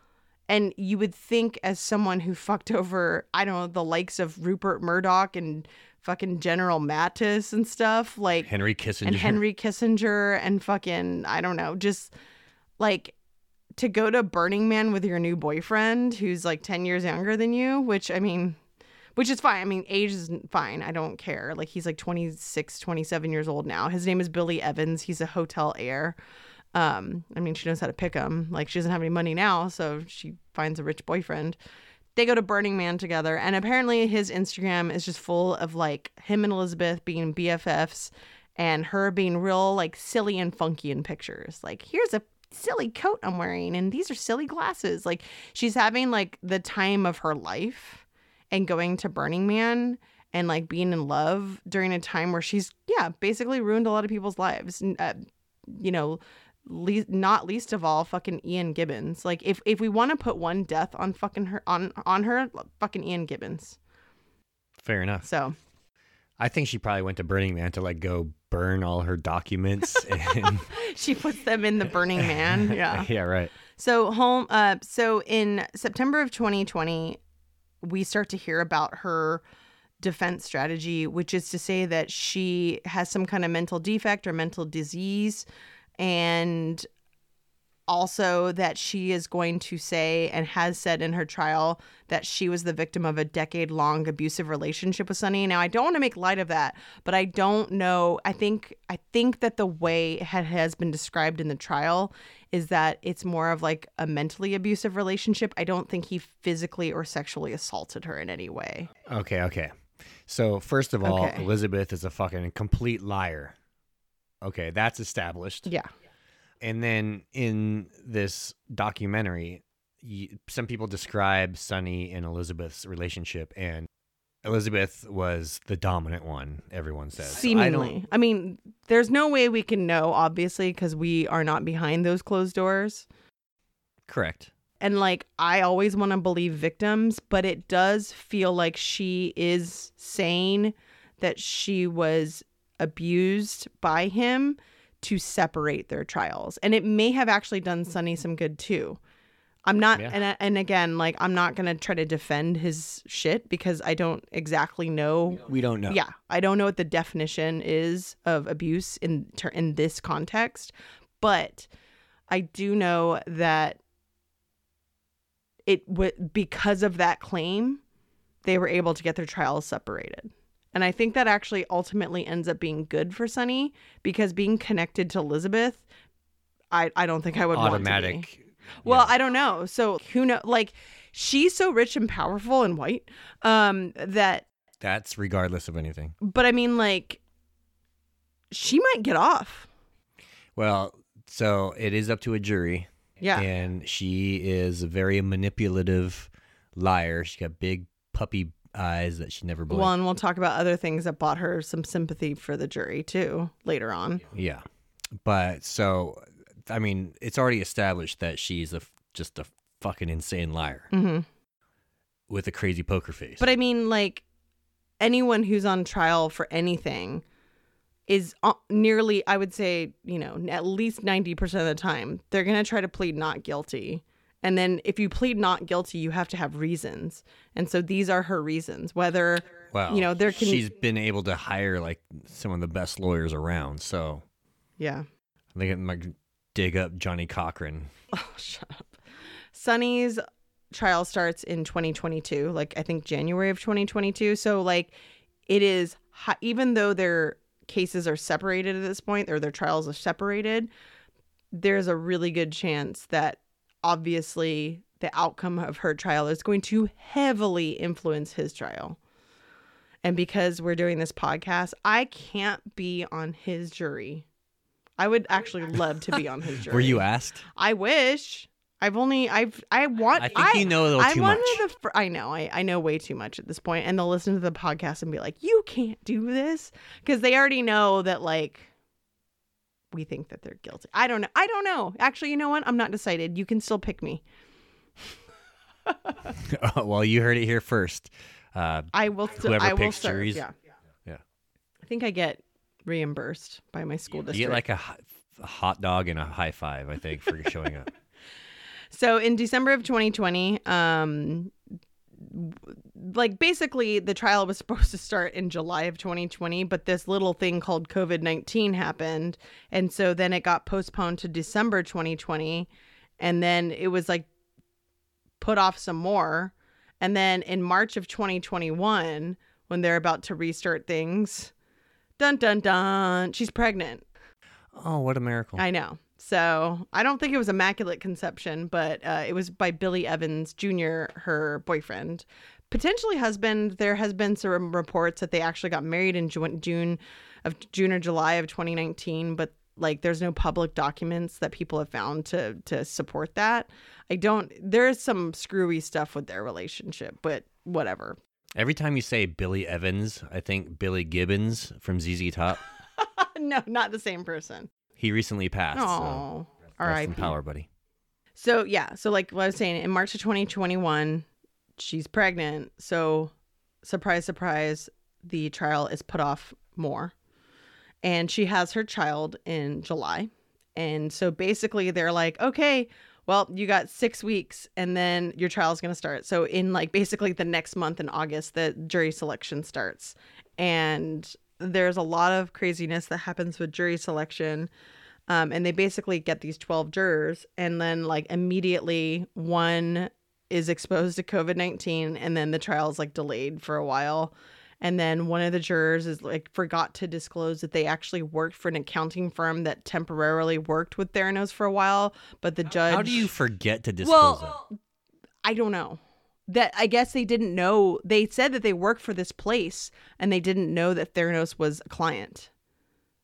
And you would think as someone who fucked over, I don't know, the likes of Rupert Murdoch and fucking General Mattis and stuff, like Henry Kissinger. and Henry Kissinger and fucking I don't know, just like to go to Burning Man with your new boyfriend who's like 10 years younger than you, which I mean which is fine. I mean, age is fine. I don't care. Like he's like 26, 27 years old now. His name is Billy Evans. He's a hotel heir. Um, I mean, she knows how to pick him. Like she doesn't have any money now, so she finds a rich boyfriend. They go to Burning Man together, and apparently his Instagram is just full of like him and Elizabeth being BFFs, and her being real like silly and funky in pictures. Like here's a silly coat I'm wearing, and these are silly glasses. Like she's having like the time of her life, and going to Burning Man and like being in love during a time where she's yeah basically ruined a lot of people's lives. Uh, you know, le- not least of all fucking Ian Gibbons. Like if if we want to put one death on fucking her on on her, fucking Ian Gibbons. Fair enough. So I think she probably went to Burning Man to like go burn all her documents *laughs* and she puts them in the Burning Man. *laughs* Yeah. yeah, right. So home uh so in September of 2020 we start to hear about her defense strategy which is to say that she has some kind of mental defect or mental disease and also that she is going to say and has said in her trial that she was the victim of a decade long abusive relationship with Sunny. Now I don't want to make light of that, but I don't know. I think I think that the way it has been described in the trial is that it's more of like a mentally abusive relationship. I don't think he physically or sexually assaulted her in any way. Okay, okay. So first of all, Okay. Elizabeth is a fucking complete liar. Okay, that's established. Yeah. And then in this documentary, y some people describe Sunny and Elizabeth's relationship, and Elizabeth was the dominant one. Everyone says. So I Seemingly. I, mean, there's no way we can know, obviously, because we are not behind those closed doors. Correct. And like, I always want to believe victims, but it does feel like she is saying that she was abused by him to separate their trials. And it may have actually done Sunny some good too. I'm not, Yeah. and, and again, like, I'm not going to try to defend his shit because I don't exactly know we don't know. yeah, I don't know what the definition is of abuse in in this context, but I do know that it would because of that claim, they were able to get their trials separated. And I think that actually ultimately ends up being good for Sunny because being connected to Elizabeth, I, I don't think I would want to be. automatic. Well, I don't know. So who know? Like, she's so rich and powerful and white um, that That's regardless of anything. but I mean, like, she might get off. Well, so it is up to a jury. Yeah. And she is a very manipulative liar. She got big puppy eyes that she never blinked. Well, and we'll talk about other things that bought her some sympathy for the jury too later on. Yeah. But so, I mean, it's already established that she's a just a fucking insane liar hmm with a crazy poker face. But I mean, like, anyone who's on trial for anything is uh, nearly, I would say, you know, at least 90% of the time, they're going to try to plead not guilty. And then if you plead not guilty, you have to have reasons. And so these are her reasons, whether, well, you know, there can, she's been able to hire like some of the best lawyers around. So yeah. I think it might dig up Johnnie Cochran. *laughs* Oh, shut up. Sunny's trial starts in 2022, like I think January of 2022. So like it is even though their cases are separated at this point or their trials are separated, there's a really good chance that obviously the outcome of her trial is going to heavily influence his trial. And because we're doing this podcast, I can't be on his jury. I would actually love to be on his *laughs* jury. Were you asked? I wish. I've only I've I want I think you know a little I'm too much. the fir- I know I I know way too much at this point, and they'll listen to the podcast and be like, "You can't do this," because they already know that like we think that they're guilty. I don't know. I don't know. Actually, you know what? I'm not decided. You can still pick me. *laughs* Oh, well, you heard it here first. Uh, I will still. Whoever I will serve. Yeah. Yeah. I think I get reimbursed by my school you district. get like a, a hot dog and a high five, I think, for showing up. *laughs* So in December of 2020, um, like basically the trial was *laughs* supposed to start in July of 2020, but this little thing called COVID 19 happened. And so then it got postponed to December 2020. And then it was like put off some more. And then in March of 2021, when they're about to restart things, dun dun dun, she's pregnant. Oh, what a miracle. I know. So I don't think it was immaculate conception, but uh, it was by Billy Evans Jr., her boyfriend, potentially husband. There has been some reports that they actually got married in Ju- June of June or July of 2019, but like there's no public documents that people have found to to support that. I don't. There is some screwy stuff with their relationship, but whatever. Every time you say Billy Evans, I think Billy Gibbons from ZZ Top. *laughs* no, not the same person. He recently passed. so Oh, all rest right. in power, buddy. So yeah, so like what I was saying, in March of 2021, she's pregnant. So surprise, surprise, the trial is put off more, and she has her child in July. And so basically, they're like, okay, well, you got six weeks, and then your trial is going to start. So in like basically the next month in August, the jury selection starts, and there's a lot of craziness that happens with jury selection. Um, and they basically get these 12 jurors, and then like immediately one is exposed to COVID 19, and then the trial is like delayed for a while. And then one of the jurors is like forgot to disclose that they actually worked for an accounting firm that temporarily worked with Theranos for a while, but the judge. How do you forget to disclose well, I don't know. That I guess they didn't know. They said that they worked for this place and they didn't know that Theranos was a client.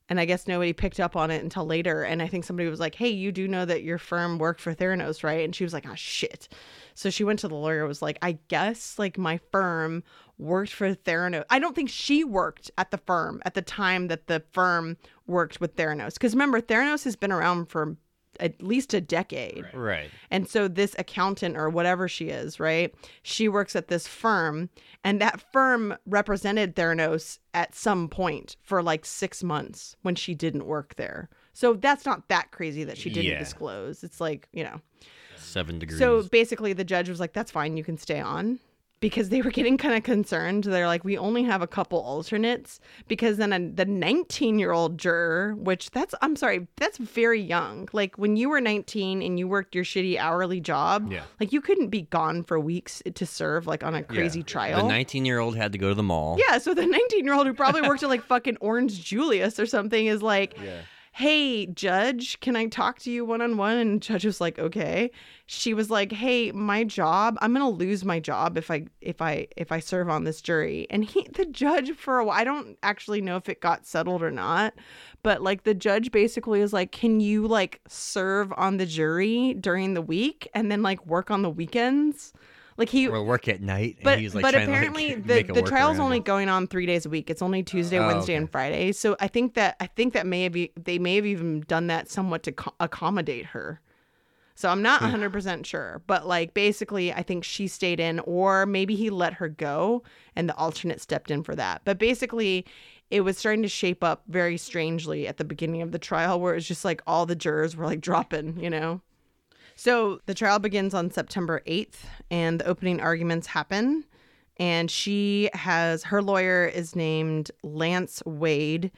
And I guess nobody picked up on it until later. And I think somebody was like, hey, you do know that your firm worked for Theranos, right? And she was like, oh, shit. So she went to the lawyer, was like, I guess like my firm worked for Theranos. I don't think she worked at the firm at the time that the firm worked with Theranos. Because remember, Theranos has been around for at least a decade. it? Right. And so this accountant or whatever she is, right? She works at this firm and that firm represented Theranos at some point for like 6 months when she didn't work there. So that's not that crazy that she didn't Yeah. disclose. It's like, you know. Seven degrees. So basically the judge was like that's fine, you can stay on because they were getting kind of concerned. They're like we only have a couple alternates because then a, the 19-year-old juror, which that's I'm sorry, that's very young. Like when you were 19 and you worked your shitty hourly job, Yeah. like you couldn't be gone for weeks to serve like on a crazy trial. the trial. 19 year old had to go to the mall. Yeah, so the *laughs* 19 year old who probably worked at like fucking Orange Julius or something is like, hey, judge, can I talk to you one on one? And judge was like, okay. She was like, hey, my job, I'm gonna lose my job if I if I if I serve on this jury. And he, the judge, for a while, I don't actually know if it got settled or not, but like the judge basically is like, can you like serve on the jury during the week and then like work on the weekends? Like he Or work at night. and but he's like but trying to, like, apparently *laughs* the, the trial's only it. going on three days a week. It's only Tuesday, Oh, Wednesday, okay. and Friday. So I think that I think that may have e- they may have even done that somewhat to co- accommodate her. So I'm Hmm. not 100 percent sure, but like basically, I think she stayed in, or maybe he let her go, and the alternate stepped in for that. But basically, it was starting to shape up very strangely at the beginning of the trial, where it's just like all the jurors were like dropping, you know. So the trial begins on September 8th, and the opening arguments happen. And she has her lawyer is named Lance Wade,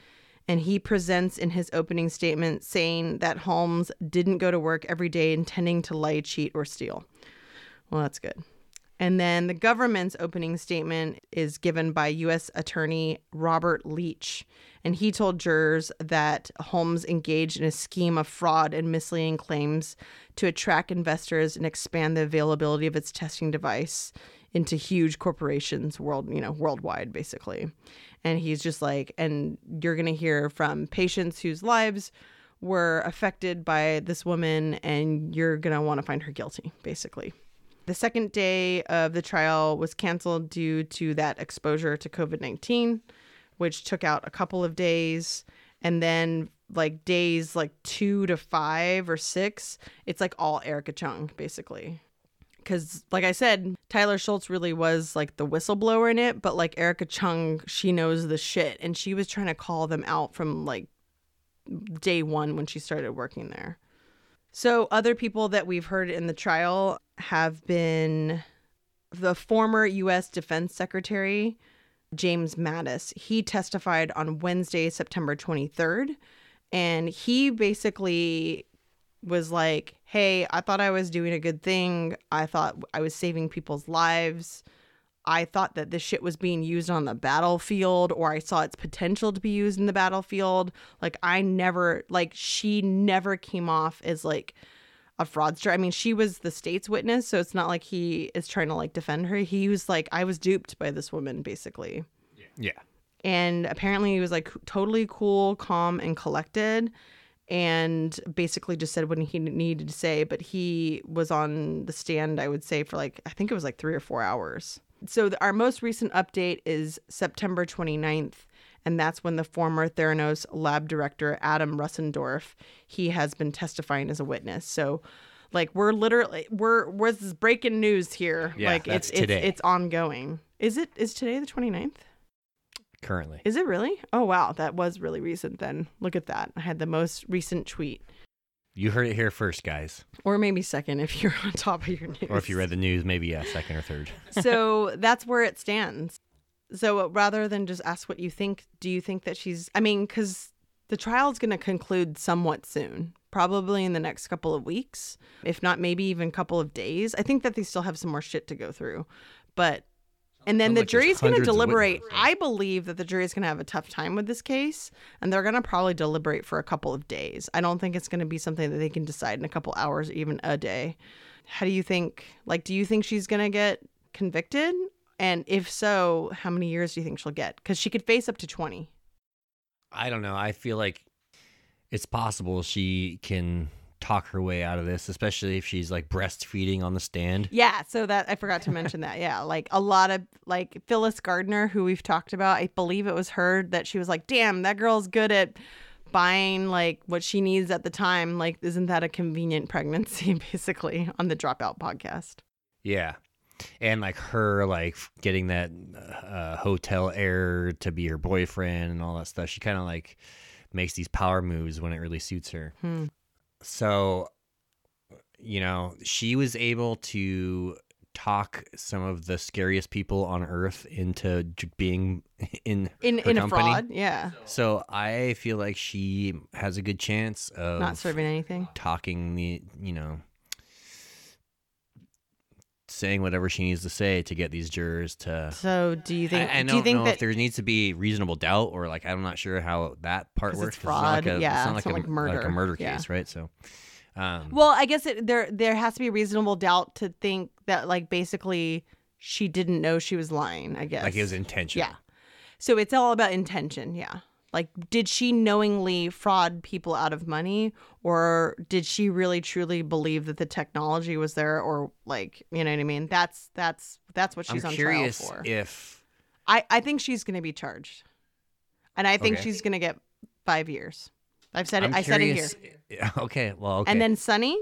and he presents in his opening statement saying that Holmes didn't go to work every day intending to lie, cheat, or steal. Well, that's good. And then the government's opening statement is given by U.S. Attorney Robert Leach. And he told jurors that Holmes engaged in a scheme of fraud and misleading claims to attract investors and expand the availability of its testing device into huge corporations world, you know, worldwide basically. And he's just like and you're going to hear from patients whose lives were affected by this woman and you're going to want to find her guilty basically. The second day of the trial was canceled due to that exposure to COVID 19, which took out a couple of days. And then, like days like two to five or six, it's like all Erika Cheung, basically. Because, like I said, Tyler Shultz really was like the whistleblower in it, but like Erika Cheung, she knows the shit. And she was trying to call them out from like day one when she started working there. So, other people that we've heard in the trial have been the former U.S. Defense Secretary, James Mattis. He testified on Wednesday, September 23rd. And he basically was like, Hey, I thought I was doing a good thing. I thought I was saving people's lives. I thought that this shit was being used on the battlefield or I saw its potential to be used in the battlefield. Like I never like she never came off as like a fraudster. I mean, she was the state's witness, so it's not like he is trying to like defend her. He was like I was duped by this woman basically. Yeah. And apparently he was like totally cool, calm and collected and basically just said what he needed to say, but he was on the stand I would say for like I think it was like 3 or 4 hours so the, our most recent update is September 29th and that's when the former Theranos lab director Adam Rosendorff he has been testifying as a witness. So like we're literally we're we're this breaking news here. Yeah, like that's it's today. it's it's ongoing. Is it is today the 29th? Currently. Is it really? Oh wow, that was really recent then. Look at that. I had the most recent tweet. You heard it here first, guys. Or maybe second if you're *laughs* on top of your news. Or if you read the news, maybe yeah, second or third. *laughs* so that's where it stands. So rather than just ask what you think, do you think that she's? I mean, because the trial is going to conclude somewhat soon, probably in the next couple of weeks, if not maybe even a couple of days. I think that they still have some more shit to go through, but. And then the like jury's going to deliberate. I believe that the jury's going to have a tough time with this case, and they're going to probably deliberate for a couple of days. I don't think it's going to be something that they can decide in a couple hours or even a day. How do you think? Like, do you think she's going to get convicted? And if so, how many years do you think she'll get? Because she could face up to 20. I don't know. I feel like it's possible she can talk her way out of this, especially if she's like breastfeeding on the stand. Yeah, so that I forgot to mention that. Yeah, like a lot of like Phyllis Gardner, who we've talked about, I believe it was her that she was like, "Damn, that girl's good at buying like what she needs at the time. Like, isn't that a convenient pregnancy?" *laughs* Basically, on the Dropout podcast. Yeah. And like her like getting that uh, hotel heir to be her boyfriend and all that stuff. She kind of like makes these power moves when it really suits her. Hmm. So, you know, she was able to talk some of the scariest people on earth into being *laughs* in In in a fraud, yeah, So I feel like she has a good chance of not serving anything. talking the you know saying whatever she needs to say to get these jurors to So, do you think? I, I do don't you think know that if there needs to be reasonable doubt or like I'm not sure how that part works. it's 'cause not like a, yeah, it's not it's like, not a, like murder, like a murder yeah. case, right? So, um, Well, I guess it, there there has to be reasonable doubt to think that like basically she didn't know she was lying. I guess like it was intentional. Yeah. So it's all about intention. Yeah. Like, did she knowingly fraud people out of money, or did she really truly believe that the technology was there, or like, you know what I mean? That's that's that's what she's I'm on curious trial for. if I I think she's going to be charged, and I think Okay. she's going to get five years. I've said it. I'm I said it here. *laughs* Okay, well, okay. And then Sunny,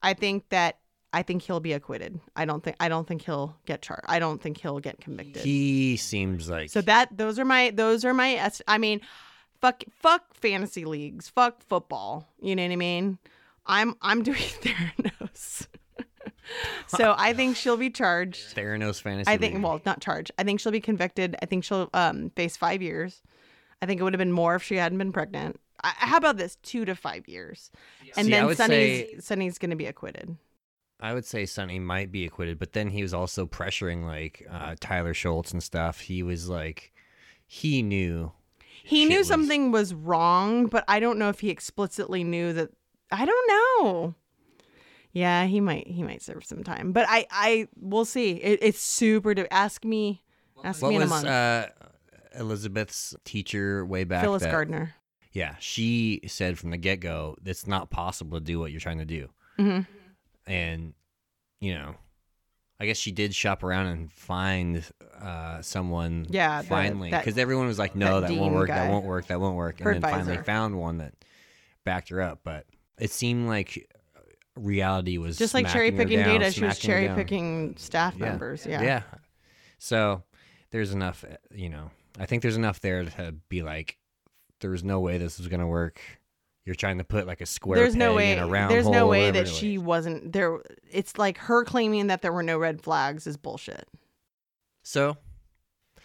I think that I think he'll be acquitted. I don't think I don't think he'll get charged. I don't think he'll get convicted. he seems like so that those are my those are my I mean, fuck fuck fantasy leagues, fuck football. You know what I mean? I'm I'm *laughs* doing Theranos. *laughs* so I think she'll be charged. Theranos fantasy. I think League. well, not charged. I think she'll be convicted. I think she'll um face five years. I think it would have been more if she hadn't been pregnant. I, how about this? Two to five years, and See, then Sunny's say- Sunny's going to be acquitted. I would say Sunny might be acquitted, but then he was also pressuring like uh, Tyler Shultz and stuff. He was like, he knew. He knew was- something was wrong, but I don't know if he explicitly knew that. I don't know. Yeah, he might. He might serve some time, but I. I. We'll see. It, it's super. To ask me. Ask What me in a was month. uh, Elizabeth's teacher way back? Phyllis that- Gardner. Yeah, she said from the get go, it's not possible to do what you're trying to do. hmm And, you know, I guess she did shop around and find uh, someone Yeah, the- finally. that- Because everyone was like, no, that that, won't dean work, guy. that won't work, that won't work. Her and then finally advisor. found one that backed her up. But it seemed like reality was Just like cherry her picking down, data, she was smacking her cherry down. picking staff members. Yeah. Yeah. So there's enough, you know, I think there's enough there to be like, there's no way this is going to work. You're trying to put like a square There's no peg way. in a round There's hole no way that she was. wasn't there. It's like her claiming that there were no red flags is bullshit. So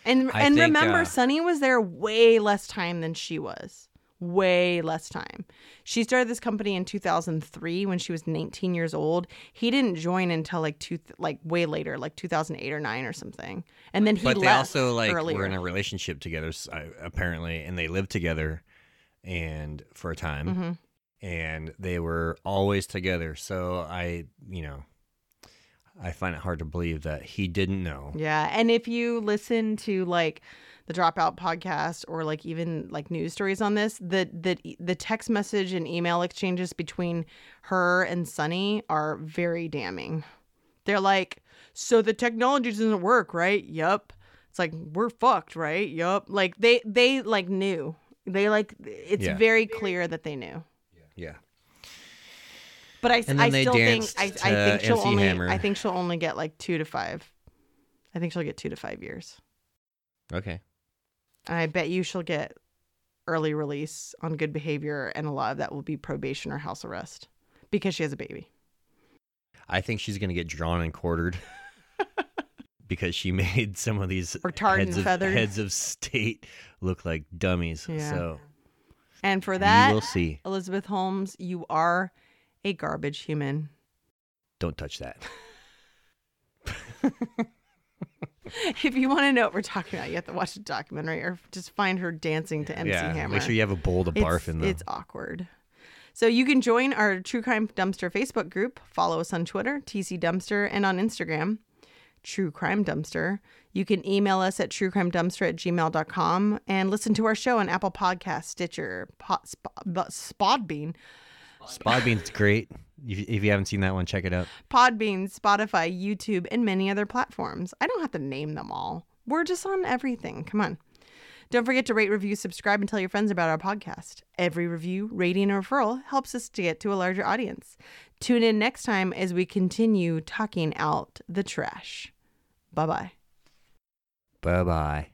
And I and think, remember, uh, Sunny was there way less time than she was. way less time. She started this company in 2003 when she was 19 years old. He didn't join until like two like way later, like 2008 or 9 or something. And then he but they also like earlier. were in a relationship together apparently, and they lived together, and for a time, Mm-hmm. and they were always together. So I, you know, I find it hard to believe that he didn't know. Yeah, and if you listen to like the Dropout podcast or like even like news stories on this, the the the text message and email exchanges between her and Sunny are very damning. They're like, "So the technology doesn't work, right?" Yup. It's like we're fucked, right? Yup. Like they they like knew. They like it's Yeah. very clear that they knew. Yeah. But I, And I they still think danced I, I to think she'll MC only Hammer. I think she'll only get like two to five. I think she'll get two to five years. Okay. I bet you she'll get early release on good behavior, and a lot of that will be probation or house arrest because she has a baby. I think she's gonna get drawn and quartered *laughs* because she *laughs* made some of these heads of heads of state look like dummies. Yeah. So And for that, we'll see. Elizabeth Holmes, you are a garbage human. Don't touch that. *laughs* If you want to know what we're talking about, you have to watch the documentary or just find her dancing to MC yeah. Hammer. Make sure you have a bowl to barf in though. It's awkward. So you can join our True Crime Dumpster Facebook group. Follow us on Twitter, TC Dumpster, and on Instagram, True Crime Dumpster. You can email us at truecrimedumpster at gmail.com and listen to our show on Apple Podcasts, Stitcher, Pot, Sp- Spodbean, Spodbean's *laughs* great. If, if you haven't seen that one, check it out. Podbean, Spotify, YouTube, and many other platforms. I don't have to name them all. We're just on everything. Come on. Don't forget to rate, review, subscribe, and tell your friends about our podcast. Every review, rating, and referral helps us to get to a larger audience. Tune in next time as we continue talking out the trash. Bye bye. Bye bye.